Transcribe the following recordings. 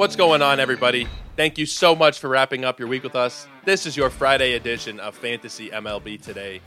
What's going on, everybody? Thank you so much for wrapping up your week with us. This is your Friday edition of Fantasy MLB Today.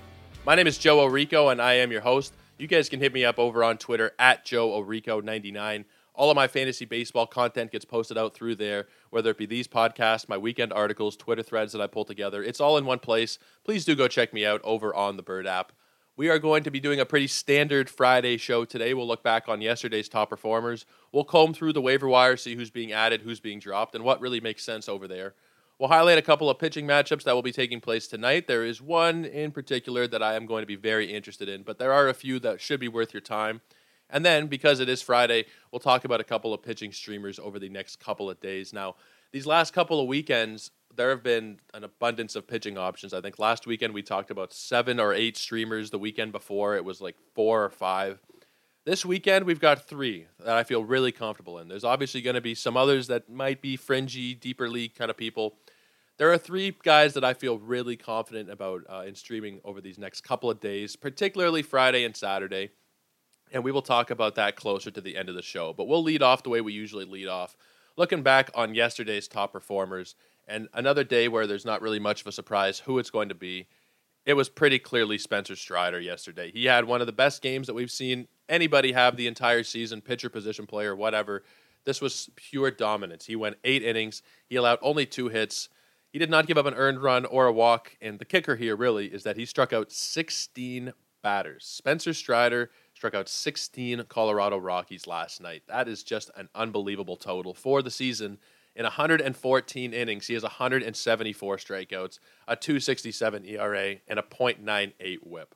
My name is Joe Orico, and I am your host. You guys can hit me up over on Twitter at Joe Orico99. All of my fantasy baseball content gets posted out through there, whether it be these podcasts, my weekend articles, Twitter threads that I pull together. It's all in one place. Please do go check me out over on the Bird app. We are going to be doing a pretty standard Friday show today. We'll look back on yesterday's top performers. We'll comb through the waiver wire, see who's being added, who's being dropped, and what really makes sense over there. We'll highlight a couple of pitching matchups that will be taking place tonight. There is one in particular that I am going to be very interested in, but there are a few that should be worth your time. And then, because it is Friday, we'll talk about a couple of pitching streamers over the next couple of days. Now, these last couple of weekends, there have been an abundance of pitching options. I think last weekend we talked about seven or eight streamers. The weekend before it was like four or five. This weekend we've got three that I feel really comfortable in. There's obviously going to be some others that might be fringy, deeper league kind of people. There are three guys that I feel really confident about uh, in streaming over these next couple of days, particularly Friday and Saturday. And we will talk about that closer to the end of the show. But we'll lead off the way we usually lead off, looking back on yesterday's top performers and another day where there's not really much of a surprise who it's going to be. It was pretty clearly Spencer Strider yesterday. He had one of the best games that we've seen anybody have the entire season, pitcher, position player, whatever. This was pure dominance. He went eight innings. He allowed only two hits. He did not give up an earned run or a walk. And the kicker here really is that he struck out 16 batters. Spencer Strider struck out 16 Colorado Rockies last night. That is just an unbelievable total for the season in 114 innings, he has 174 strikeouts, a 267 ERA, and a .98 whip.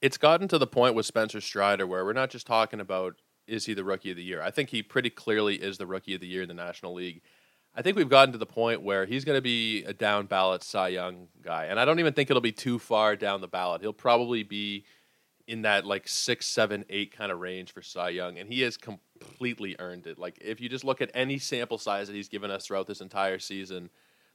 It's gotten to the point with Spencer Strider where we're not just talking about is he the rookie of the year. I think he pretty clearly is the rookie of the year in the National League. I think we've gotten to the point where he's going to be a down ballot Cy Young guy, and I don't even think it'll be too far down the ballot. He'll probably be in that like six, seven, eight kind of range for Cy Young, and he has completely earned it. Like if you just look at any sample size that he's given us throughout this entire season,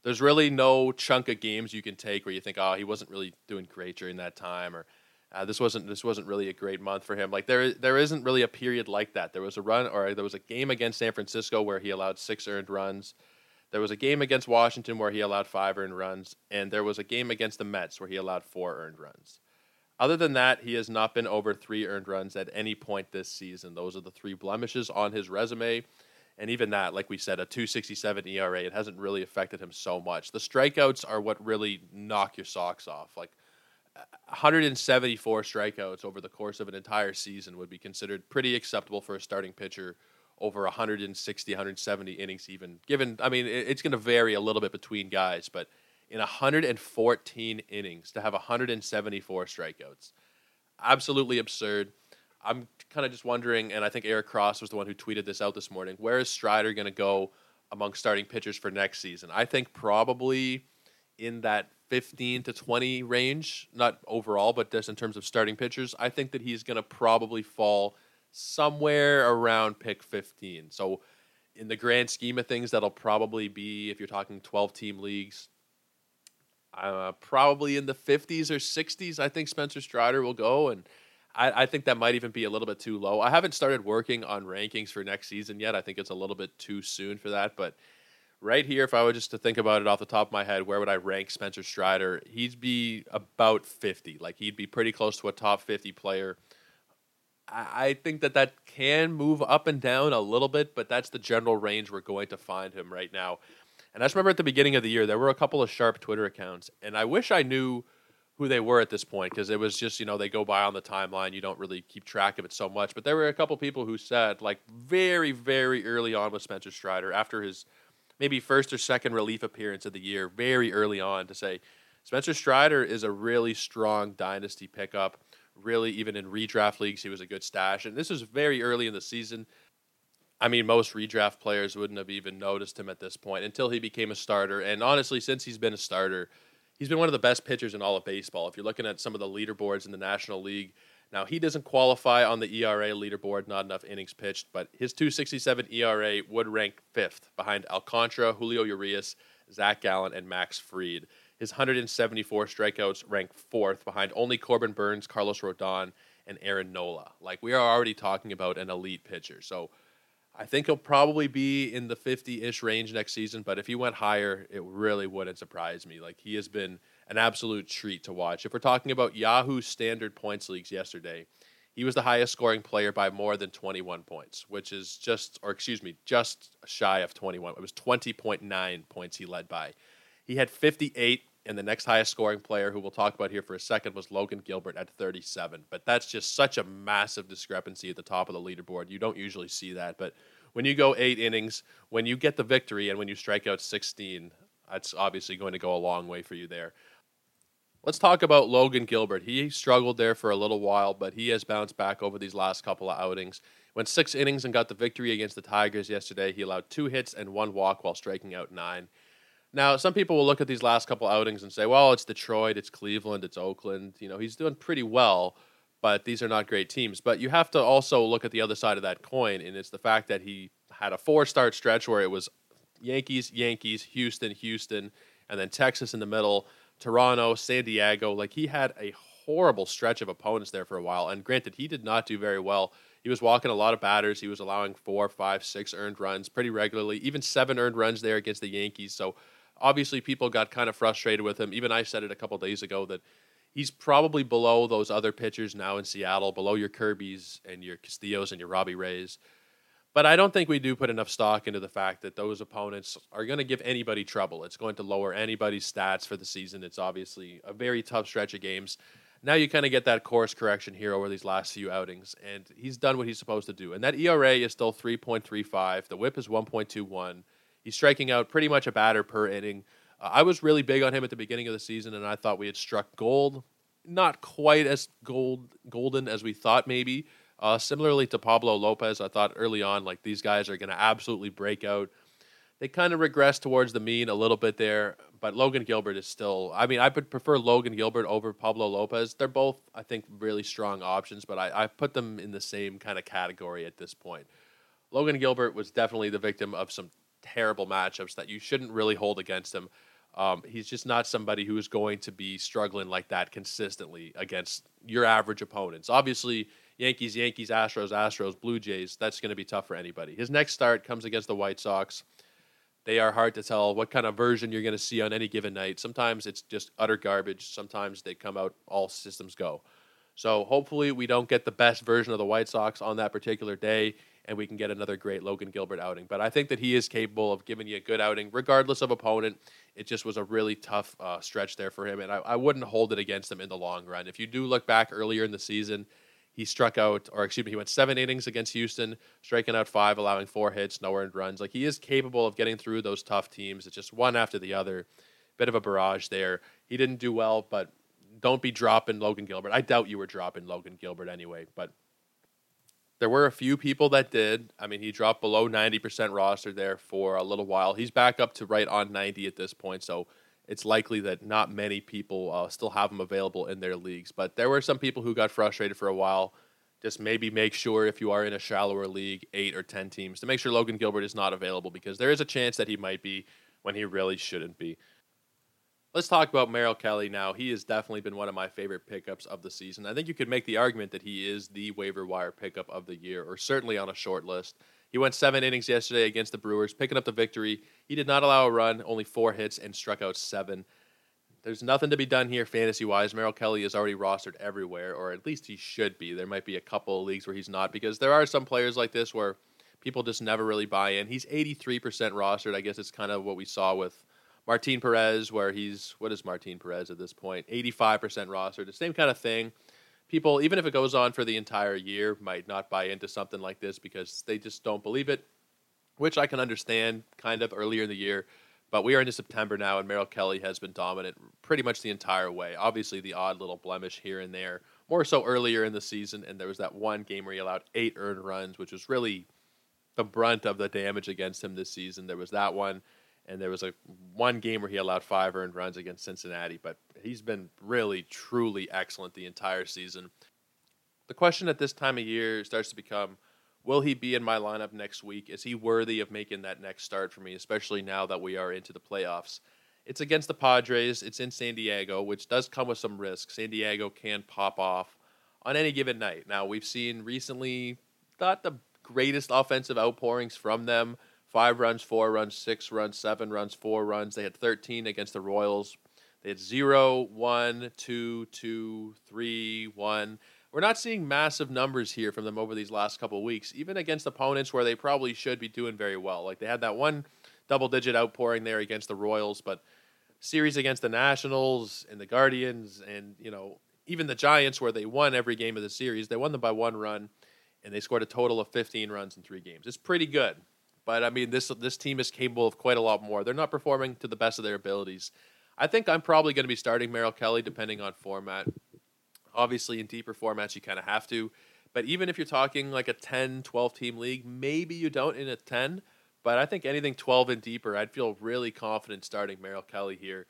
there's really no chunk of games you can take where you think, oh, he wasn't really doing great during that time, or uh, this wasn't this wasn't really a great month for him. Like there there isn't really a period like that. There was a run or there was a game against San Francisco where he allowed six earned runs. There was a game against Washington where he allowed five earned runs, and there was a game against the Mets where he allowed four earned runs. Other than that, he has not been over three earned runs at any point this season. Those are the three blemishes on his resume. And even that, like we said, a 267 ERA, it hasn't really affected him so much. The strikeouts are what really knock your socks off. Like 174 strikeouts over the course of an entire season would be considered pretty acceptable for a starting pitcher over 160, 170 innings, even. Given, I mean, it's going to vary a little bit between guys, but in 114 innings to have 174 strikeouts. Absolutely absurd. I'm kind of just wondering, and I think Eric Cross was the one who tweeted this out this morning. Where is Strider going to go among starting pitchers for next season? I think probably in that 15 to 20 range, not overall, but just in terms of starting pitchers. I think that he's going to probably fall somewhere around pick 15. So, in the grand scheme of things, that'll probably be, if you're talking 12 team leagues, uh, probably in the 50s or 60s. I think Spencer Strider will go, and I, I, think that might even be a little bit too low. I haven't started working on rankings for next season yet. I think it's a little bit too soon for that, but right here, if I were just to think about it off the top of my head, where would I rank Spencer Strider? He'd be about 50. Like he'd be pretty close to a top 50 player. I, I think that that can move up and down a little bit, but that's the general range we're going to find him right now. And I just remember at the beginning of the year, there were a couple of sharp Twitter accounts, and I wish I knew who they were at this point because it was just you know they go by on the timeline. You don't really keep track of it so much. But there were a couple people who said like very very early on with Spencer Strider after his maybe first or second relief appearance of the year, very early on to say Spencer Strider is a really strong dynasty pickup. Really, even in redraft leagues, he was a good stash. And this was very early in the season. I mean, most redraft players wouldn't have even noticed him at this point until he became a starter. And honestly, since he's been a starter, he's been one of the best pitchers in all of baseball. If you're looking at some of the leaderboards in the National League, now he doesn't qualify on the ERA leaderboard, not enough innings pitched, but his 267 ERA would rank fifth behind Alcantara, Julio Urias, Zach Gallen, and Max Fried. His 174 strikeouts rank fourth behind only Corbin Burnes, Carlos Rodon, and Aaron Nola. Like we are already talking about an elite pitcher. So I think he'll probably be in the 50-ish range next season, but if he went higher, it really wouldn't surprise me. Like he has been an absolute treat to watch. If we're talking about Yahoo standard points leagues yesterday, he was the highest scoring player by more than 21 points, which is just, or excuse me, just shy of 21. It was 20.9 points he led by. He had 58, and the next highest scoring player, who we'll talk about here for a second, was Logan Gilbert at 37. But that's just such a massive discrepancy at the top of the leaderboard. You don't usually see that. But when you go eight innings, when you get the victory, and when you strike out 16, that's obviously going to go a long way for you there. Let's talk about Logan Gilbert. He struggled there for a little while, but he has bounced back over these last couple of outings. Went six innings and got the victory against the Tigers yesterday. He allowed two hits and one walk while striking out nine. Now, some people will look at these last couple outings and say, well, it's Detroit, it's Cleveland, it's Oakland. You know, he's doing pretty well, but these are not great teams. But you have to also look at the other side of that coin, and it's the fact that he had a four start stretch where it was Yankees, Yankees, Houston, Houston, and then Texas in the middle, Toronto, San Diego. Like he had a horrible stretch of opponents there for a while. And granted, he did not do very well. He was walking a lot of batters. He was allowing four, five, six earned runs pretty regularly, even seven earned runs there against the Yankees. So obviously people got kind of frustrated with him. Even I said it a couple days ago that he's probably below those other pitchers now in Seattle, below your Kirby's and your Castillos and your Robbie Rays. But I don't think we do put enough stock into the fact that those opponents are going to give anybody trouble. It's going to lower anybody's stats for the season. It's obviously a very tough stretch of games. Now you kind of get that course correction here over these last few outings, and he's done what he's supposed to do. And that ERA is still 3.35. The whip is 1.21. He's striking out pretty much a batter per inning. Uh, I was really big on him at the beginning of the season, and I thought we had struck gold. Not quite as gold golden as we thought, maybe. Uh, similarly to Pablo Lopez, I thought early on like these guys are going to absolutely break out. They kind of regress towards the mean a little bit there, but Logan Gilbert is still. I mean, I would prefer Logan Gilbert over Pablo Lopez. They're both, I think, really strong options, but I, I put them in the same kind of category at this point. Logan Gilbert was definitely the victim of some terrible matchups that you shouldn't really hold against him. Um, he's just not somebody who is going to be struggling like that consistently against your average opponents. Obviously, Yankees, Yankees, Astros, Astros, Blue Jays, that's going to be tough for anybody. His next start comes against the White Sox. They are hard to tell what kind of version you're going to see on any given night. Sometimes it's just utter garbage. Sometimes they come out all systems go. So hopefully we don't get the best version of the White Sox on that particular day and we can get another great Logan Gilbert outing. But I think that he is capable of giving you a good outing, regardless of opponent. It just was a really tough uh, stretch there for him, and I, I wouldn't hold it against him in the long run. If you do look back earlier in the season, he struck out, or excuse me, he went seven innings against Houston, striking out five, allowing four hits, no earned runs. Like he is capable of getting through those tough teams. It's just one after the other. Bit of a barrage there. He didn't do well, but don't be dropping Logan Gilbert. I doubt you were dropping Logan Gilbert anyway, but there were a few people that did. I mean, he dropped below 90% roster there for a little while. He's back up to right on 90 at this point, so it's likely that not many people uh, still have him available in their leagues. But there were some people who got frustrated for a while. Just maybe make sure if you are in a shallower league, eight or 10 teams, to make sure Logan Gilbert is not available because there is a chance that he might be when he really shouldn't be. Let's talk about Merrill Kelly now. He has definitely been one of my favorite pickups of the season. I think you could make the argument that he is the waiver wire pickup of the year, or certainly on a short list. He went seven innings yesterday against the Brewers, picking up the victory. He did not allow a run, only four hits, and struck out seven. There's nothing to be done here fantasy wise. Merrill Kelly is already rostered everywhere, or at least he should be. There might be a couple of leagues where he's not, because there are some players like this where people just never really buy in. He's 83% rostered. I guess it's kind of what we saw with Martin Perez, where he's what is Martin Perez at this point? 85% roster. The same kind of thing. People, even if it goes on for the entire year, might not buy into something like this because they just don't believe it, which I can understand kind of earlier in the year. But we are into September now, and Merrill Kelly has been dominant pretty much the entire way. Obviously, the odd little blemish here and there, more so earlier in the season. And there was that one game where he allowed eight earned runs, which was really the brunt of the damage against him this season. There was that one and there was a one game where he allowed five earned runs against Cincinnati, but he's been really truly excellent the entire season. The question at this time of year starts to become will he be in my lineup next week? Is he worthy of making that next start for me, especially now that we are into the playoffs? It's against the Padres, it's in San Diego, which does come with some risk. San Diego can pop off on any given night. Now, we've seen recently not the greatest offensive outpourings from them five runs, four runs, six runs, seven runs, four runs. They had 13 against the Royals. They had zero, one, two, two, three, one. We're not seeing massive numbers here from them over these last couple weeks, even against opponents where they probably should be doing very well. Like they had that one double digit outpouring there against the Royals, but series against the Nationals and the Guardians and, you know, even the Giants where they won every game of the series, they won them by one run and they scored a total of 15 runs in three games. It's pretty good. But I mean, this this team is capable of quite a lot more. They're not performing to the best of their abilities. I think I'm probably going to be starting Merrill Kelly, depending on format. Obviously, in deeper formats, you kind of have to. But even if you're talking like a 10, 12 team league, maybe you don't in a 10. But I think anything 12 and deeper, I'd feel really confident starting Merrill Kelly here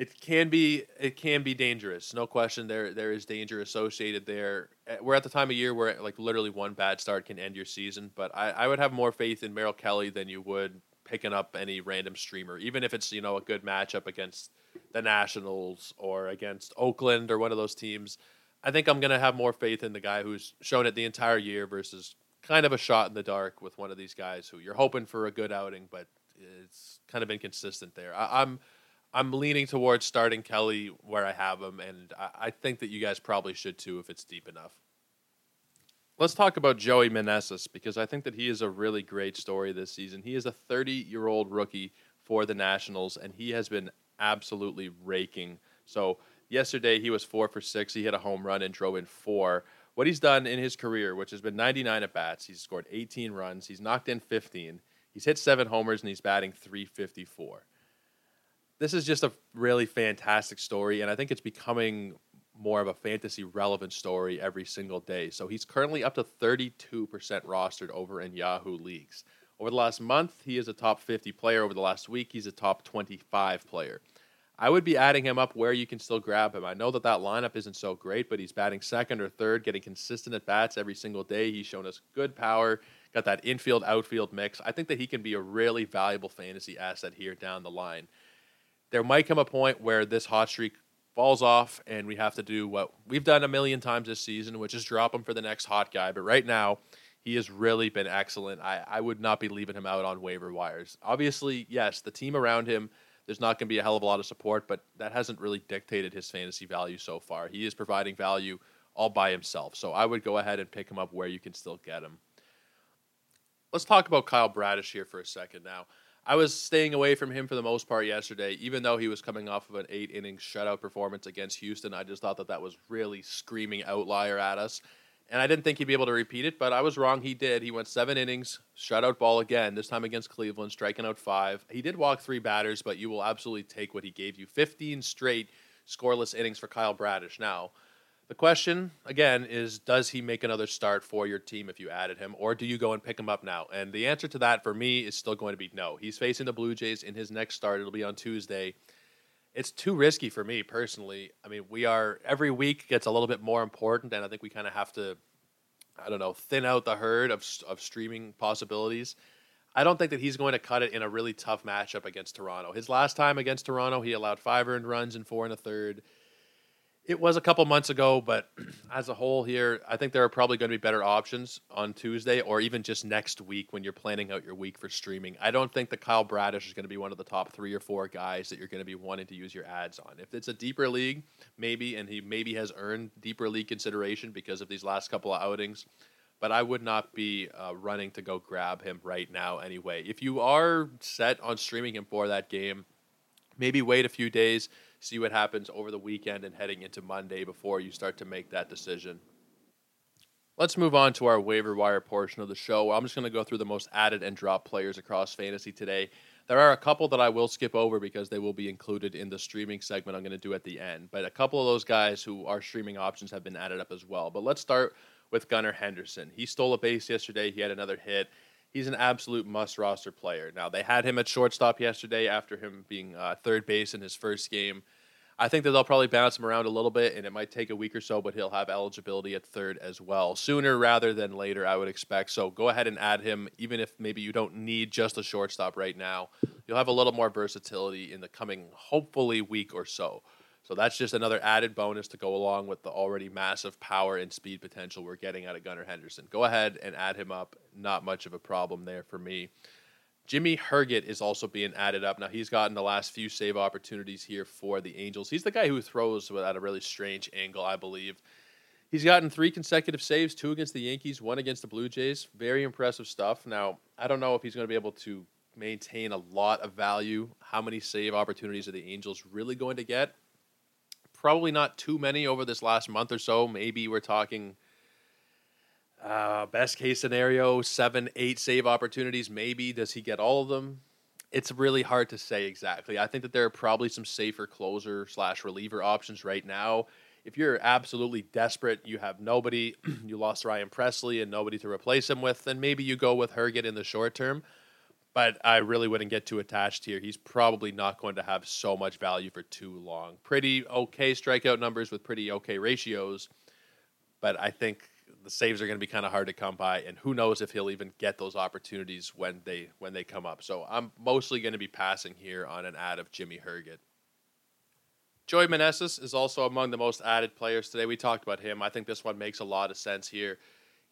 it can be it can be dangerous. No question, there there is danger associated there. Eh, we're at the time of year where like literally one bad start can end your season. But I, I would have more faith in Merrill Kelly than you would picking up any random streamer, even if it's you know a good matchup against the Nationals or against Oakland or one of those teams. I think I'm gonna have more faith in the guy who's shown it the entire year versus kind of a shot in the dark with one of these guys who you're hoping for a good outing, but it's kind of inconsistent there. I, I'm I'm leaning towards starting Kelly where I have him, and I, I think that you guys probably should too if it's deep enough. Let's talk about Joey Meneses because I think that he is a really great story this season. He is a 30 year old rookie for the Nationals, and he has been absolutely raking. So, yesterday he was four for six. He hit a home run and drove in four. What he's done in his career, which has been 99 at bats, he's scored 18 runs, he's knocked in 15, he's hit seven homers, and he's batting 354 this is just a really fantastic story, and I think it's becoming more of a fantasy relevant story every single day. So he's currently up to 32% rostered over in Yahoo leagues. Over the last month, he is a top 50 player. Over the last week, he's a top 25 player. I would be adding him up where you can still grab him. I know that that lineup isn't so great, but he's batting second or third, getting consistent at bats every single day. He's shown us good power, got that infield outfield mix. I think that he can be a really valuable fantasy asset here down the line there might come a point where this hot streak falls off and we have to do what we've done a million times this season, which is drop him for the next hot guy. But right now, he has really been excellent. I, I would not be leaving him out on waiver wires. Obviously, yes, the team around him, there's not going to be a hell of a lot of support, but that hasn't really dictated his fantasy value so far. He is providing value all by himself. So I would go ahead and pick him up where you can still get him. Let's talk about Kyle Bradish here for a second now. I was staying away from him for the most part yesterday, even though he was coming off of an eight inning shutout performance against Houston. I just thought that that was really screaming outlier at us. And I didn't think he'd be able to repeat it, but I was wrong. He did. He went seven innings, shutout ball again, this time against Cleveland, striking out five. He did walk three batters, but you will absolutely take what he gave you 15 straight scoreless innings for Kyle Bradish. Now, the question again is does he make another start for your team if you added him or do you go and pick him up now? And the answer to that for me is still going to be no. He's facing the Blue Jays in his next start. It'll be on Tuesday. It's too risky for me personally. I mean, we are every week gets a little bit more important and I think we kind of have to I don't know, thin out the herd of of streaming possibilities. I don't think that he's going to cut it in a really tough matchup against Toronto. His last time against Toronto, he allowed five earned runs and four and a third. It was a couple months ago, but as a whole here, I think there are probably going to be better options on Tuesday or even just next week when you're planning out your week for streaming. I don't think that Kyle Bradish is going to be one of the top three or four guys that you're going to be wanting to use your ads on. If it's a deeper league, maybe, and he maybe has earned deeper league consideration because of these last couple of outings, but I would not be uh, running to go grab him right now anyway. If you are set on streaming him for that game, maybe wait a few days, see what happens over the weekend and heading into Monday before you start to make that decision. Let's move on to our waiver wire portion of the show. I'm just going to go through the most added and drop players across fantasy today. There are a couple that I will skip over because they will be included in the streaming segment I'm going to do at the end. But a couple of those guys who are streaming options have been added up as well. But let's start with Gunnar Henderson. He stole a base yesterday. He had another hit. He's an absolute must roster player. Now, they had him at shortstop yesterday after him being uh, third base in his first game. I think that they'll probably bounce him around a little bit, and it might take a week or so, but he'll have eligibility at third as well. Sooner rather than later, I would expect. So go ahead and add him, even if maybe you don't need just a shortstop right now. You'll have a little more versatility in the coming, hopefully, week or so. So that's just another added bonus to go along with the already massive power and speed potential we're getting out of Gunnar Henderson. Go ahead and add him up. Not much of a problem there for me. Jimmy Herget is also being added up. Now, he's gotten the last few save opportunities here for the Angels. He's the guy who throws at a really strange angle, I believe. He's gotten three consecutive saves, two against the Yankees, one against the Blue Jays. Very impressive stuff. Now, I don't know if he's going to be able to maintain a lot of value. How many save opportunities are the Angels really going to get? Probably not too many over this last month or so. Maybe we're talking – uh, best case scenario, seven, eight save opportunities. Maybe does he get all of them? It's really hard to say exactly. I think that there are probably some safer closer slash reliever options right now. If you're absolutely desperate, you have nobody, you lost Ryan Pressly and nobody to replace him with, then maybe you go with Herget in the short term. But I really wouldn't get too attached here. He's probably not going to have so much value for too long. Pretty okay strikeout numbers with pretty okay ratios, but I think the saves are going to be kind of hard to come by, and who knows if he'll even get those opportunities when they when they come up. So I'm mostly going to be passing here on an ad of Jimmy Herget. Joey Meneses is also among the most added players today. We talked about him. I think this one makes a lot of sense here.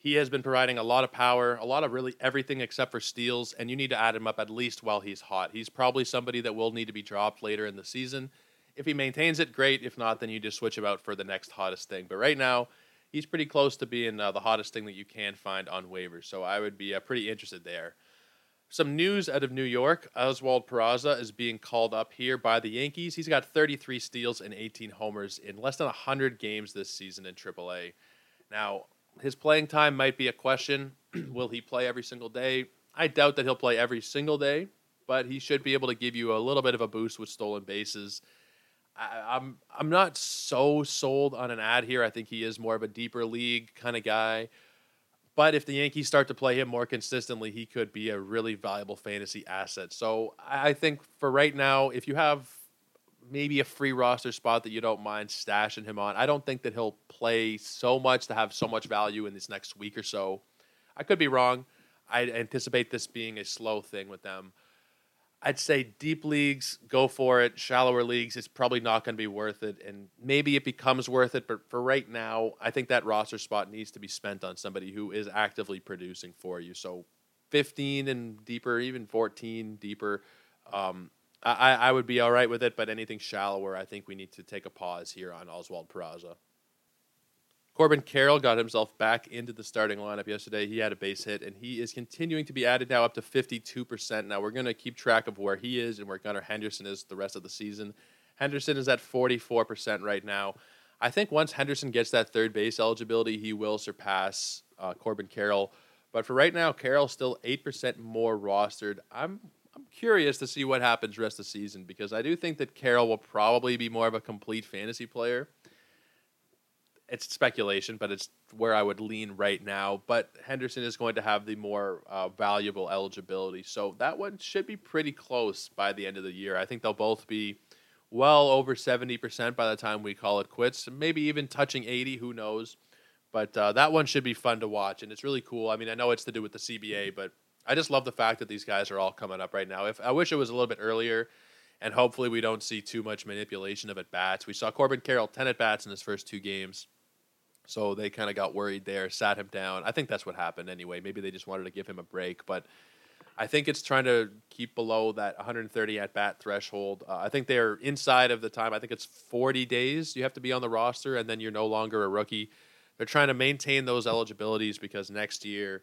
He has been providing a lot of power, a lot of really everything except for steals, and you need to add him up at least while he's hot. He's probably somebody that will need to be dropped later in the season. If he maintains it, great. If not, then you just switch him out for the next hottest thing. But right now, he's pretty close to being uh, the hottest thing that you can find on waivers. So I would be uh, pretty interested there. Some news out of New York: Oswald Peraza is being called up here by the Yankees. He's got 33 steals and 18 homers in less than 100 games this season in AAA. Now, his playing time might be a question. Will he play every single day? I doubt that he'll play every single day, but he should be able to give you a little bit of a boost with stolen bases. I, am I'm, I'm not so sold on an ad here. I think he is more of a deeper league kind of guy. But if the Yankees start to play him more consistently, he could be a really valuable fantasy asset. So I think for right now, if you have maybe a free roster spot that you don't mind stashing him on, I don't think that he'll play so much to have so much value in this next week or so. I could be wrong. I anticipate this being a slow thing with them. I'd say deep leagues, go for it. Shallower leagues, it's probably not going to be worth it. And maybe it becomes worth it. But for right now, I think that roster spot needs to be spent on somebody who is actively producing for you. So 15 and deeper, even 14 deeper. Um, I, I would be all right with it. But anything shallower, I think we need to take a pause here on Oswald Peraza. Corbin Carroll got himself back into the starting lineup yesterday. He had a base hit, and he is continuing to be added now up to 52%. Now, we're going to keep track of where he is and where Gunnar Henderson is the rest of the season. Henderson is at 44% right now. I think once Henderson gets that third base eligibility, he will surpass uh, Corbin Carroll. But for right now, Carroll's still 8% more rostered. I'm I'm curious to see what happens rest of the season because I do think that Carroll will probably be more of a complete fantasy player it's speculation, but it's where I would lean right now. But Henderson is going to have the more uh, valuable eligibility, so that one should be pretty close by the end of the year. I think they'll both be well over seventy percent by the time we call it quits. Maybe even touching eighty. Who knows? But uh, that one should be fun to watch, and it's really cool. I mean, I know it's to do with the CBA, but I just love the fact that these guys are all coming up right now. If I wish it was a little bit earlier and hopefully we don't see too much manipulation of at bats. We saw Corbin Carroll ten at bats in his first two games. So they kind of got worried there, sat him down. I think that's what happened anyway. Maybe they just wanted to give him a break, but I think it's trying to keep below that 130 at bat threshold. Uh, I think they're inside of the time. I think it's 40 days you have to be on the roster, and then you're no longer a rookie. They're trying to maintain those eligibilities because next year,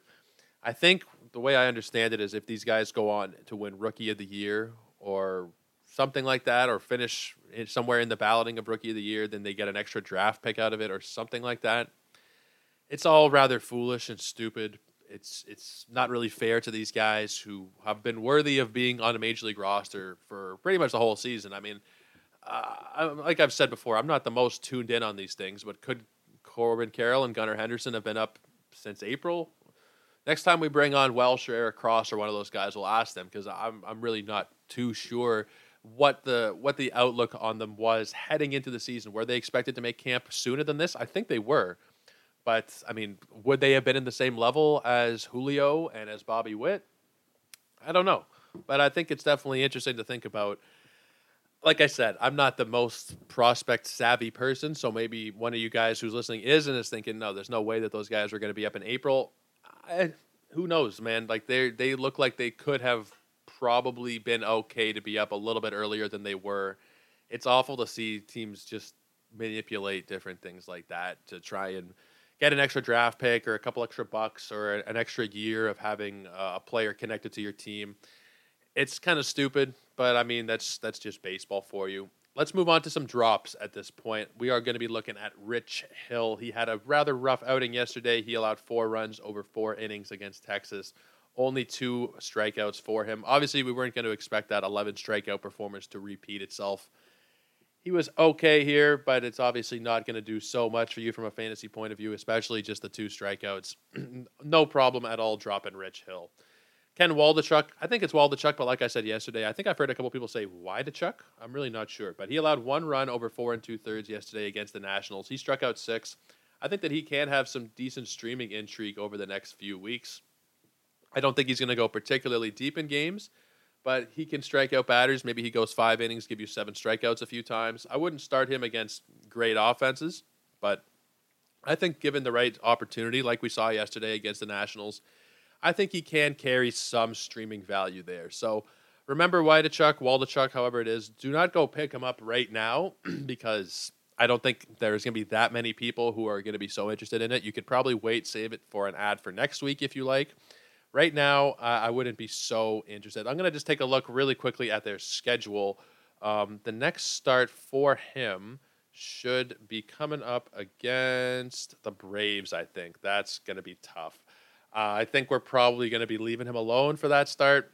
I think the way I understand it is if these guys go on to win Rookie of the Year or something like that, or finish somewhere in the balloting of rookie of the year, then they get an extra draft pick out of it, or something like that. It's all rather foolish and stupid. It's it's not really fair to these guys who have been worthy of being on a major league roster for pretty much the whole season. I mean, uh, like I've said before, I'm not the most tuned in on these things, but could Corbin Carroll and Gunnar Henderson have been up since April? Next time we bring on Welsh or Eric Cross or one of those guys, we'll ask them because I'm I'm really not too sure what the what the outlook on them was heading into the season. Were they expected to make camp sooner than this? I think they were. But I mean, would they have been in the same level as Julio and as Bobby Witt? I don't know. But I think it's definitely interesting to think about. Like I said, I'm not the most prospect savvy person, so maybe one of you guys who's listening is and is thinking, no, there's no way that those guys are going to be up in April. I, who knows, man? Like they they look like they could have probably been okay to be up a little bit earlier than they were. It's awful to see teams just manipulate different things like that to try and get an extra draft pick or a couple extra bucks or an extra year of having a player connected to your team. It's kind of stupid, but I mean that's that's just baseball for you. Let's move on to some drops at this point. We are going to be looking at Rich Hill. He had a rather rough outing yesterday. He allowed four runs over four innings against Texas. Only two strikeouts for him. Obviously, we weren't going to expect that 11 strikeout performance to repeat itself he was okay here, but it's obviously not going to do so much for you from a fantasy point of view, especially just the two strikeouts. no problem at all dropping Rich Hill. Ken Waldichuk, I think it's Waldichuk, but like I said yesterday, I think I've heard a couple people say Why the Chuck. I'm really not sure, but he allowed one run over four and two thirds yesterday against the Nationals. He struck out six. I think that he can have some decent streaming intrigue over the next few weeks. I don't think he's going to go particularly deep in games, but he can strike out batters. Maybe he goes five innings, give you seven strikeouts a few times. I wouldn't start him against great offenses, but I think given the right opportunity, like we saw yesterday against the Nationals, I think he can carry some streaming value there. So remember Chuck, Waldichuk, however it is, do not go pick him up right now because I don't think there's going to be that many people who are going to be so interested in it. You could probably wait, save it for an ad for next week if you like right now, uh, I wouldn't be so interested. I'm going to just take a look really quickly at their schedule. Um, the next start for him should be coming up against the Braves, I think. That's going to be tough. Uh, I think we're probably going to be leaving him alone for that start.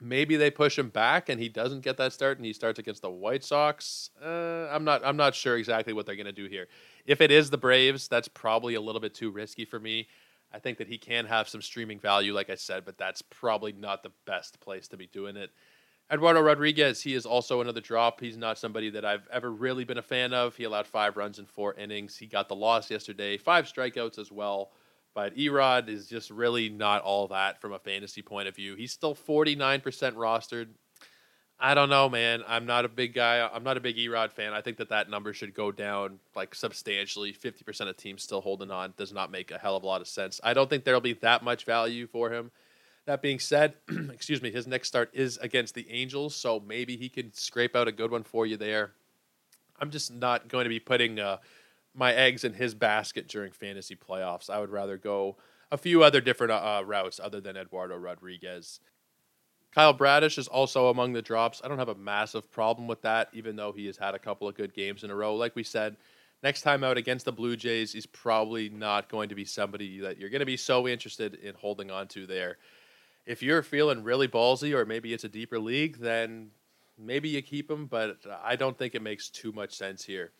Maybe they push him back and he doesn't get that start and he starts against the White Sox. Uh, I'm not. I'm not sure exactly what they're going to do here. If it is the Braves, that's probably a little bit too risky for me. I think that he can have some streaming value, like I said, but that's probably not the best place to be doing it. Eduardo Rodriguez, he is also another drop. He's not somebody that I've ever really been a fan of. He allowed five runs in four innings. He got the loss yesterday, five strikeouts as well. But Erod is just really not all that from a fantasy point of view. He's still 49% rostered. I don't know, man. I'm not a big guy. I'm not a big Erod fan. I think that that number should go down like substantially. 50% of teams still holding on does not make a hell of a lot of sense. I don't think there'll be that much value for him. That being said, excuse me, his next start is against the Angels, so maybe he can scrape out a good one for you there. I'm just not going to be putting uh, my eggs in his basket during fantasy playoffs. I would rather go a few other different uh, routes other than Eduardo Rodriguez. Kyle Bradish is also among the drops. I don't have a massive problem with that, even though he has had a couple of good games in a row. Like we said, next time out against the Blue Jays, he's probably not going to be somebody that you're going to be so interested in holding on to there. If you're feeling really ballsy, or maybe it's a deeper league, then maybe you keep him, but I don't think it makes too much sense here.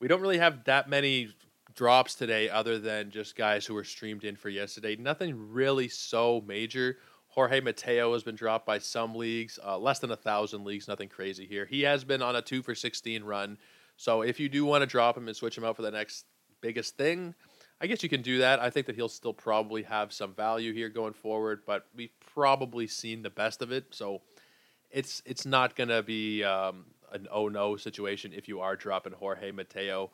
We don't really have that many drops today, other than just guys who were streamed in for yesterday. Nothing really so major Jorge Mateo has been dropped by some leagues, uh, less than a thousand leagues, nothing crazy here. He has been on a two for 16 run. So if you do want to drop him and switch him out for the next biggest thing, I guess you can do that. I think that he'll still probably have some value here going forward, but we've probably seen the best of it. So it's it's not going to be um, an oh no situation if you are dropping Jorge Mateo.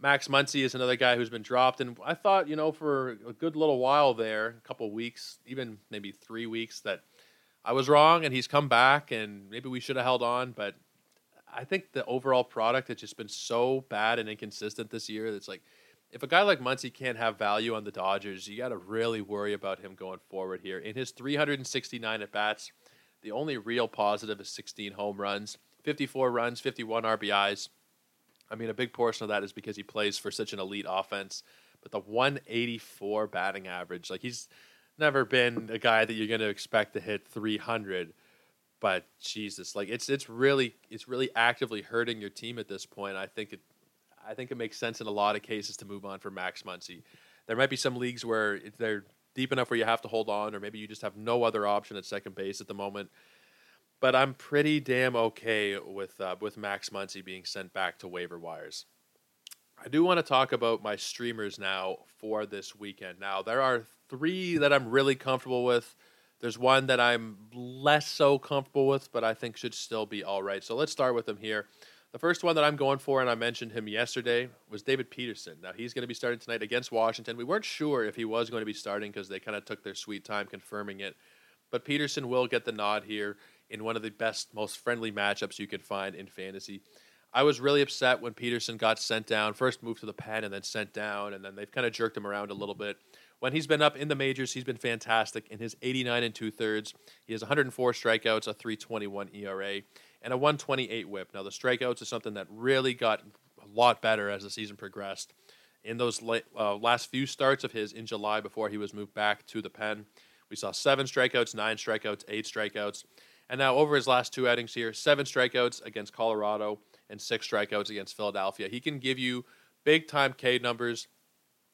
Max Muncy is another guy who's been dropped, and I thought, you know, for a good little while there, a couple weeks, even maybe three weeks, that I was wrong, and he's come back, and maybe we should have held on. But I think the overall product has just been so bad and inconsistent this year. that It's like if a guy like Muncy can't have value on the Dodgers, you got to really worry about him going forward here. In his 369 at bats, the only real positive is 16 home runs. 54 runs, 51 RBIs. I mean, a big portion of that is because he plays for such an elite offense. But the 184 batting average, like he's never been a guy that you're going to expect to hit 300. But Jesus, like it's it's really it's really actively hurting your team at this point. I think it I think it makes sense in a lot of cases to move on for Max Muncy. There might be some leagues where they're deep enough where you have to hold on, or maybe you just have no other option at second base at the moment. But I'm pretty damn okay with uh, with Max Muncy being sent back to waiver wires. I do want to talk about my streamers now for this weekend. Now there are three that I'm really comfortable with. There's one that I'm less so comfortable with, but I think should still be all right. So let's start with them here. The first one that I'm going for, and I mentioned him yesterday, was David Peterson. Now he's going to be starting tonight against Washington. We weren't sure if he was going to be starting because they kind of took their sweet time confirming it. But Peterson will get the nod here in one of the best, most friendly matchups you can find in fantasy. I was really upset when Peterson got sent down, first moved to the pen and then sent down, and then they've kind of jerked him around a little bit. When he's been up in the majors, he's been fantastic. In his 89 and two thirds, he has 104 strikeouts, a 321 ERA, and a 128 whip. Now, the strikeouts is something that really got a lot better as the season progressed. In those late, uh, last few starts of his in July before he was moved back to the pen, we saw seven strikeouts, nine strikeouts, eight strikeouts. And now, over his last two outings here, seven strikeouts against Colorado and six strikeouts against Philadelphia. He can give you big time K numbers.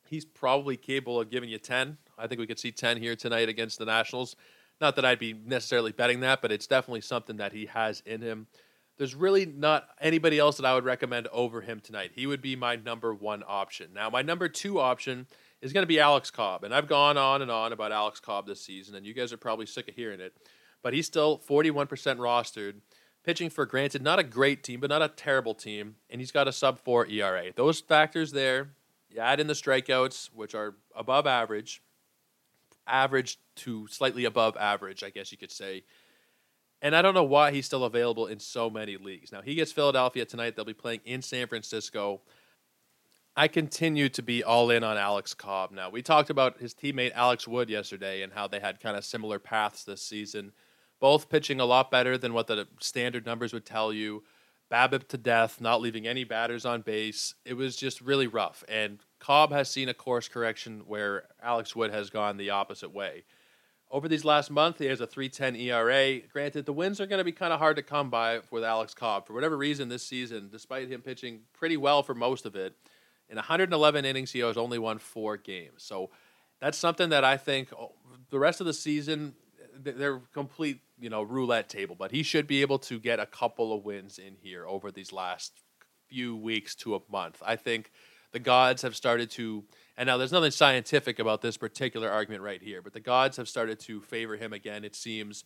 He's probably capable of giving you 10. I think we could see 10 here tonight against the Nationals. Not that I'd be necessarily betting that, but it's definitely something that he has in him. There's really not anybody else that I would recommend over him tonight. He would be my number one option. Now, my number two option is going to be Alex Cobb. And I've gone on and on about Alex Cobb this season, and you guys are probably sick of hearing it. But he's still 41% rostered, pitching for, granted, not a great team, but not a terrible team. And he's got a sub four ERA. Those factors there, you add in the strikeouts, which are above average, average to slightly above average, I guess you could say. And I don't know why he's still available in so many leagues. Now, he gets Philadelphia tonight. They'll be playing in San Francisco. I continue to be all in on Alex Cobb. Now, we talked about his teammate Alex Wood yesterday and how they had kind of similar paths this season, both pitching a lot better than what the standard numbers would tell you. BABIP'd to death, not leaving any batters on base. It was just really rough. And Cobb has seen a course correction where Alex Wood has gone the opposite way. Over these last month, he has a 310 ERA. Granted, the wins are going to be kind of hard to come by with Alex Cobb. For whatever reason, this season, despite him pitching pretty well for most of it, in 111 innings, he has only won four games. So that's something that I think oh, the rest of the season, they're complete, you know, roulette table. But he should be able to get a couple of wins in here over these last few weeks to a month. I think the gods have started to and now there's nothing scientific about this particular argument right here, but the gods have started to favor him again. It seems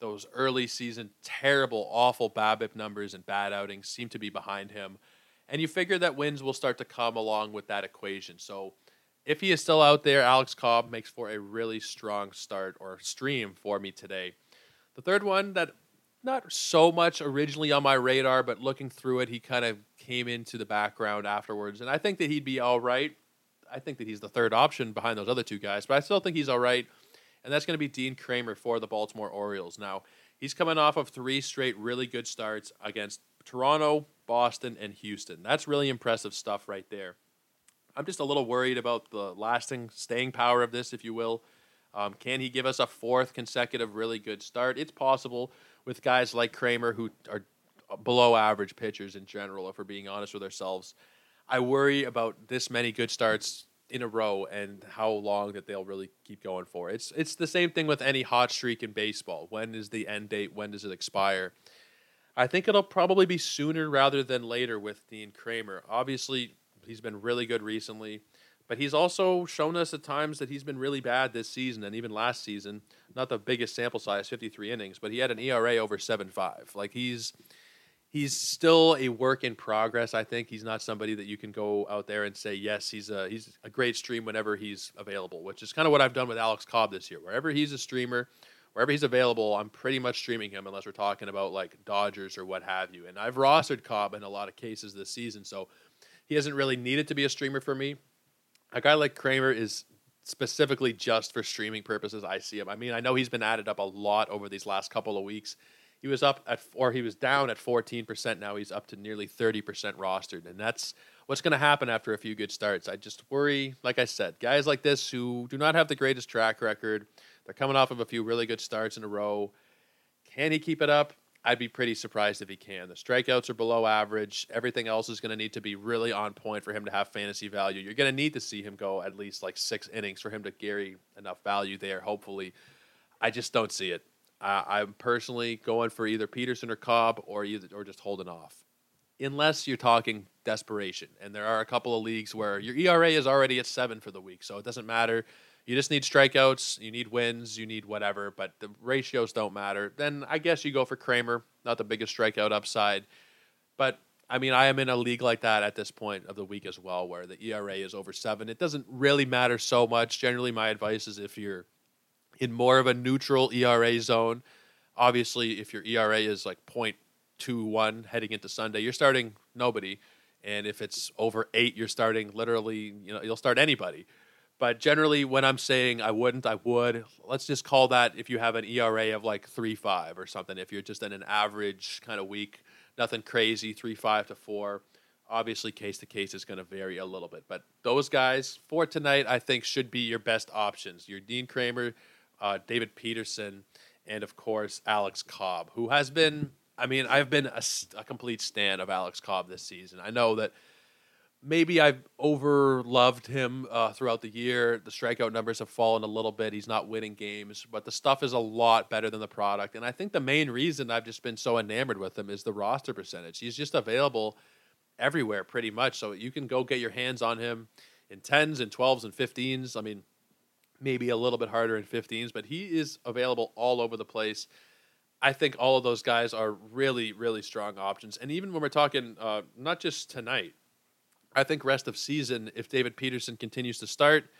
those early season terrible, awful BABIP numbers and bad outings seem to be behind him. And you figure that wins will start to come along with that equation. So if he is still out there, Alex Cobb makes for a really strong start or stream for me today. The third one that not so much originally on my radar, but looking through it, he kind of came into the background afterwards. And I think that he'd be all right. I think that he's the third option behind those other two guys, but I still think he's all right. And that's going to be Dean Kremer for the Baltimore Orioles. Now, he's coming off of three straight really good starts against Toronto, Boston, and Houston. That's really impressive stuff right there. I'm just a little worried about the lasting staying power of this, if you will. Um, can he give us a fourth consecutive really good start? It's possible with guys like Kremer who are below average pitchers in general, if we're being honest with ourselves. I worry about this many good starts in a row and how long that they'll really keep going for. It's it's the same thing with any hot streak in baseball. When is the end date? When does it expire? I think it'll probably be sooner rather than later with Dean Kremer. Obviously, he's been really good recently, but he's also shown us at times that he's been really bad this season and even last season. Not the biggest sample size, 53 innings, but he had an ERA over 7.5. Like he's he's still a work in progress. I think he's not somebody that you can go out there and say yes, he's a he's a great stream whenever he's available, which is kind of what I've done with Alex Cobb this year. Wherever he's a streamer, wherever he's available, I'm pretty much streaming him unless we're talking about like Dodgers or what have you. And I've rostered Cobb in a lot of cases this season, so he hasn't really needed to be a streamer for me. A guy like Kremer is specifically just for streaming purposes. I see him. I mean, I know he's been added up a lot over these last couple of weeks he was up at or he was down at 14%. Now he's up to nearly 30% rostered, and that's what's going to happen after a few good starts. I just worry, like I said, guys like this who do not have the greatest track record. They're coming off of a few really good starts in a row. Can he keep it up? I'd be pretty surprised if he can. The strikeouts are below average. Everything else is going to need to be really on point for him to have fantasy value. You're going to need to see him go at least like six innings for him to carry enough value there, hopefully. I just don't see it. Uh, I'm personally going for either Peterson or Cobb or either or just holding off. Unless you're talking desperation. And there are a couple of leagues where your ERA is already at seven for the week, so it doesn't matter you just need strikeouts, you need wins, you need whatever, but the ratios don't matter. Then I guess you go for Kremer, not the biggest strikeout upside. But I mean, I am in a league like that at this point of the week as well, where the ERA is over seven. It doesn't really matter so much. Generally, my advice is if you're in more of a neutral ERA zone, obviously, if your ERA is like 0.21 heading into Sunday, you're starting nobody. And if it's over eight, you're starting literally, you know, you'll start anybody. But generally, when I'm saying I wouldn't, I would. Let's just call that if you have an ERA of like three five or something. If you're just in an average kind of week, nothing crazy, three five to four. Obviously, case to case is going to vary a little bit, but those guys for tonight, I think, should be your best options. Your Dean Kremer, uh, David Peterson, and of course Alex Cobb, who has been. I mean, I've been a, a complete stan of Alex Cobb this season. I know that maybe I've over loved him uh, throughout the year. The strikeout numbers have fallen a little bit. He's not winning games, but the stuff is a lot better than the product. And I think the main reason I've just been so enamored with him is the roster percentage. He's just available everywhere pretty much. So you can go get your hands on him in 10s and 12s and 15s. I mean, maybe a little bit harder in 15s, but he is available all over the place. I think all of those guys are really, really strong options. And even when we're talking uh, not just tonight, I think rest of season, if David Peterson continues to start,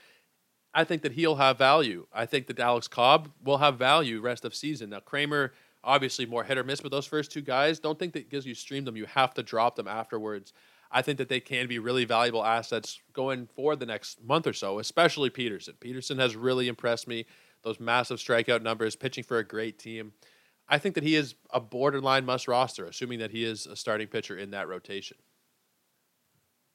I think that he'll have value. I think that Alex Cobb will have value rest of season. Now Kremer, obviously more hit or miss, but those first two guys, don't think that because you stream them, you have to drop them afterwards. I think that they can be really valuable assets going for the next month or so, especially Peterson. Peterson has really impressed me. Those massive strikeout numbers, pitching for a great team. I think that he is a borderline must roster, assuming that he is a starting pitcher in that rotation.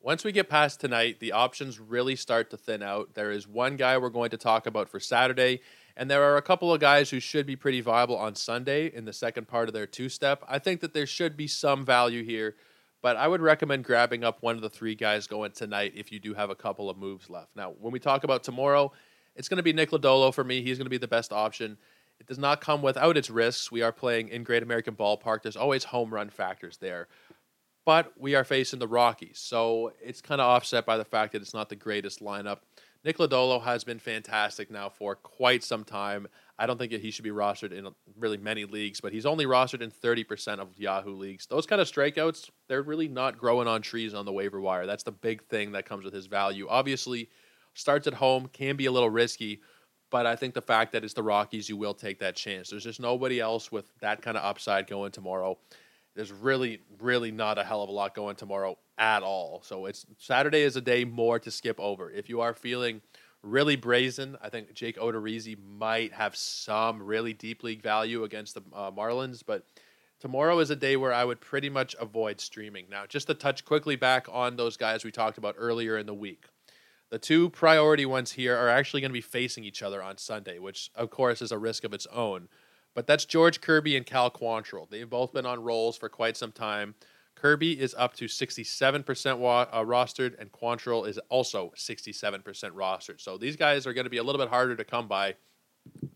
Once we get past tonight, the options really start to thin out. There is one guy we're going to talk about for Saturday, and there are a couple of guys who should be pretty viable on Sunday in the second part of their two step. I think that there should be some value here, but I would recommend grabbing up one of the three guys going tonight if you do have a couple of moves left. Now, when we talk about tomorrow, it's going to be Nick Lodolo for me. He's going to be the best option. It does not come without its risks. We are playing in Great American Ballpark. There's always home run factors there but we are facing the Rockies. So it's kind of offset by the fact that it's not the greatest lineup. Nick Lodolo has been fantastic now for quite some time. I don't think that he should be rostered in really many leagues, but he's only rostered in 30% of Yahoo leagues. Those kind of strikeouts, they're really not growing on trees on the waiver wire. That's the big thing that comes with his value. Obviously, starts at home, can be a little risky, but I think the fact that it's the Rockies, you will take that chance. There's just nobody else with that kind of upside going tomorrow there's really, really not a hell of a lot going tomorrow at all. So it's Saturday is a day more to skip over. If you are feeling really brazen, I think Jake Odorizzi might have some really deep league value against the uh, Marlins, but tomorrow is a day where I would pretty much avoid streaming. Now, just to touch quickly back on those guys we talked about earlier in the week. The two priority ones here are actually going to be facing each other on Sunday, which of course is a risk of its own. But that's George Kirby and Cal Quantrill. They've both been on rolls for quite some time. Kirby is up to 67% wa- uh, rostered, and Quantrill is also 67% rostered. So these guys are going to be a little bit harder to come by,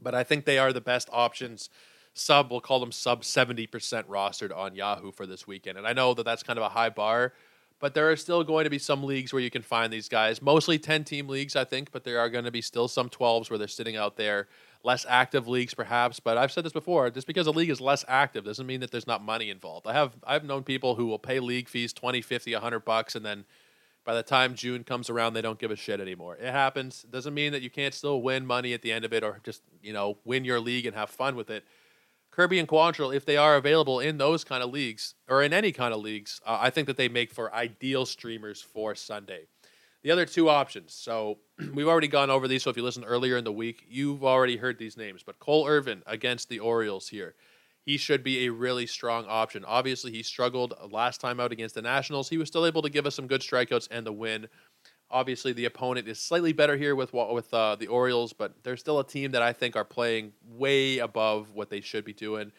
but I think they are the best options. Sub, we'll call them sub 70% rostered on Yahoo for this weekend. And I know that that's kind of a high bar, but there are still going to be some leagues where you can find these guys. Mostly 10 team leagues, I think, but there are going to be still some 12s where they're sitting out there less active leagues perhaps but i've said this before just because a league is less active doesn't mean that there's not money involved. I have i've known people who will pay league fees 20 50 100 bucks and then by the time june comes around they don't give a shit anymore. It happens. Doesn't mean that you can't still win money at the end of it or just you know win your league and have fun with it. Kirby and quantrill if they are available in those kind of leagues or in any kind of leagues uh, i think that they make for ideal streamers for sunday the other two options. So we've already gone over these. So if you listened earlier in the week, you've already heard these names. But Cole Irvin against the Orioles here. he should be a really strong option. Obviously, he struggled last time out against the Nationals. He was still able to give us some good strikeouts and the win. Obviously, the opponent is slightly better here with with uh, the Orioles, but they're still a team that I think are playing way above what they should be doing.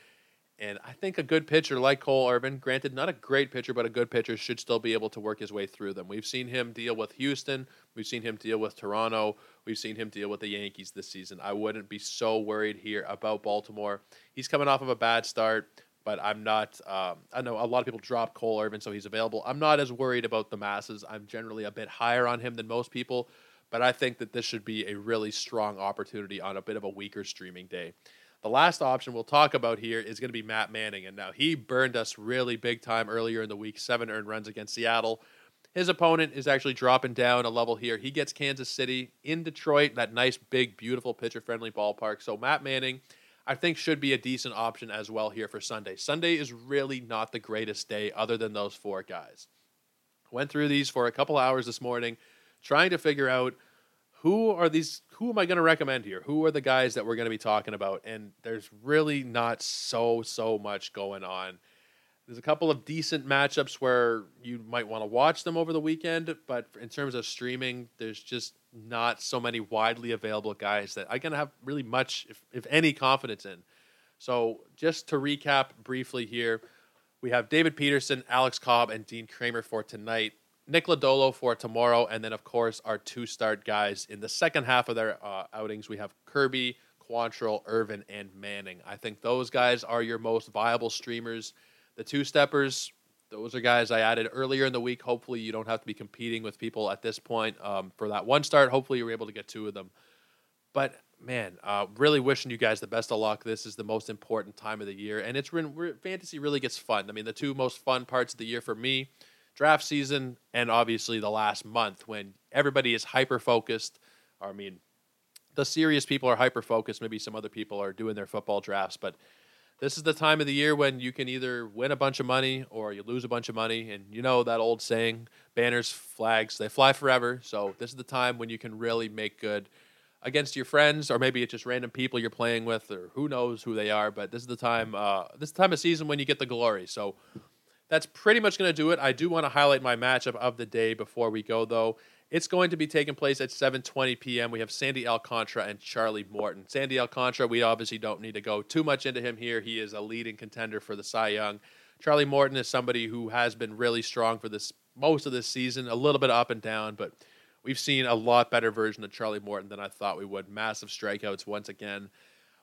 And I think a good pitcher like Cole Irvin, granted not a great pitcher, but a good pitcher, should still be able to work his way through them. We've seen him deal with Houston. We've seen him deal with Toronto. We've seen him deal with the Yankees this season. I wouldn't be so worried here about Baltimore. He's coming off of a bad start, but I'm not. Um, I know a lot of people drop Cole Irvin, so he's available. I'm not as worried about the masses. I'm generally a bit higher on him than most people, but I think that this should be a really strong opportunity on a bit of a weaker streaming day. The last option we'll talk about here is going to be Matt Manning. And now he burned us really big time earlier in the week, seven earned runs against Seattle. His opponent is actually dropping down a level here. He gets Kansas City in Detroit, that nice, big, beautiful, pitcher friendly ballpark. So Matt Manning, I think, should be a decent option as well here for Sunday. Sunday is really not the greatest day other than those four guys. Went through these for a couple hours this morning, trying to figure out who are these who am i going to recommend here? Who are the guys that we're going to be talking about? And there's really not so so much going on. There's a couple of decent matchups where you might want to watch them over the weekend but in terms of streaming there's just not so many widely available guys that i can have really much if, if any confidence in. So just to recap briefly here we have david peterson alex cobb and dean Kremer for tonight Nick Lodolo for tomorrow, and then of course our two start guys in the second half of their uh, outings. We have Kirby, Quantrill, Irvin, and Manning. I think those guys are your most viable streamers. The two steppers, those are guys I added earlier in the week. Hopefully, you don't have to be competing with people at this point um, for that one start. Hopefully, you're able to get two of them. But man, uh, really wishing you guys the best of luck. This is the most important time of the year, and it's when fantasy really gets fun. I mean, the two most fun parts of the year for me draft season and obviously the last month when everybody is hyper focused. I mean, the serious people are hyper focused. Maybe some other people are doing their football drafts, but this is the time of the year when you can either win a bunch of money or you lose a bunch of money. And you know that old saying banners, flags, they fly forever. So this is the time when you can really make good against your friends, or maybe it's just random people you're playing with, or who knows who they are. But this is the time, uh, this is the time of season when you get the glory. So that's pretty much going to do it. I do want to highlight my matchup of the day before we go, though. It's going to be taking place at 7:20 p.m. We have Sandy Alcantara and Charlie Morton. Sandy Alcantara, we obviously don't need to go too much into him here. He is a leading contender for the Cy Young. Charlie Morton is somebody who has been really strong for this most of this season, a little bit up and down, but we've seen a lot better version of Charlie Morton than I thought we would. Massive strikeouts once again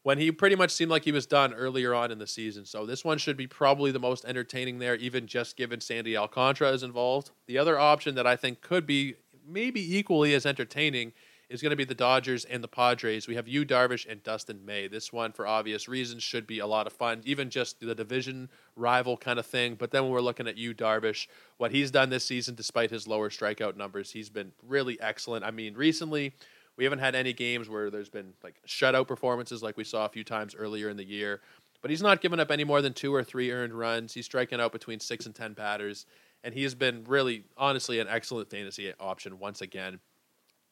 when he pretty much seemed like he was done earlier on in the season. So this one should be probably the most entertaining there, even just given Sandy Alcantara is involved. The other option that I think could be maybe equally as entertaining is going to be the Dodgers and the Padres. We have Yu Darvish and Dustin May. This one, for obvious reasons, should be a lot of fun, even just the division rival kind of thing. But then when we're looking at Yu Darvish, what he's done this season, despite his lower strikeout numbers, he's been really excellent. I mean, recently we haven't had any games where there's been like shutout performances like we saw a few times earlier in the year. But he's not giving up any more than two or three earned runs. He's striking out between six and ten batters, and he has been really, honestly, an excellent fantasy option once again.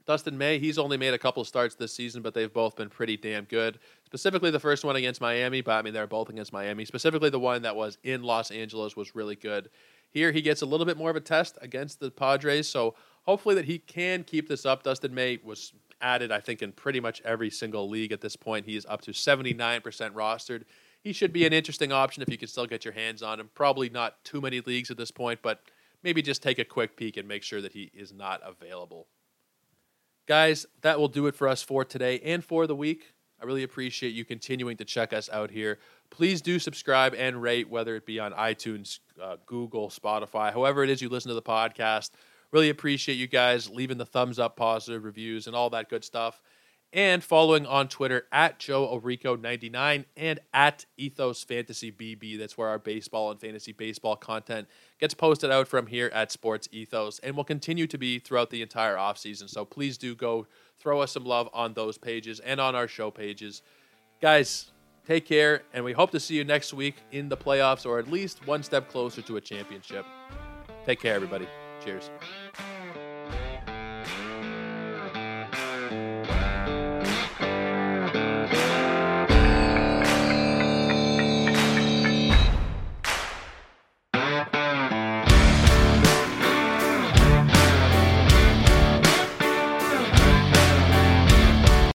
Dustin May, he's only made a couple starts this season, but they've both been pretty damn good. Specifically, the first one against Miami, but I mean, they're both against Miami. Specifically, the one that was in Los Angeles was really good. Here, he gets a little bit more of a test against the Padres, so hopefully that he can keep this up. Dustin May was added, I think, in pretty much every single league at this point. He is up to 79% rostered. He should be an interesting option if you can still get your hands on him. Probably not too many leagues at this point, but maybe just take a quick peek and make sure that he is not available. Guys, that will do it for us for today and for the week. I really appreciate you continuing to check us out here. Please do subscribe and rate, whether it be on iTunes, uh, Google, Spotify, however it is you listen to the podcast. Really appreciate you guys leaving the thumbs up, positive reviews, and all that good stuff. And following on Twitter at Joe Orico99 and at Ethos Fantasy BB. That's where our baseball and fantasy baseball content gets posted out from here at Sports Ethos and will continue to be throughout the entire offseason. So please do go throw us some love on those pages and on our show pages. Guys, take care, and we hope to see you next week in the playoffs or at least one step closer to a championship. Take care, everybody. Cheers.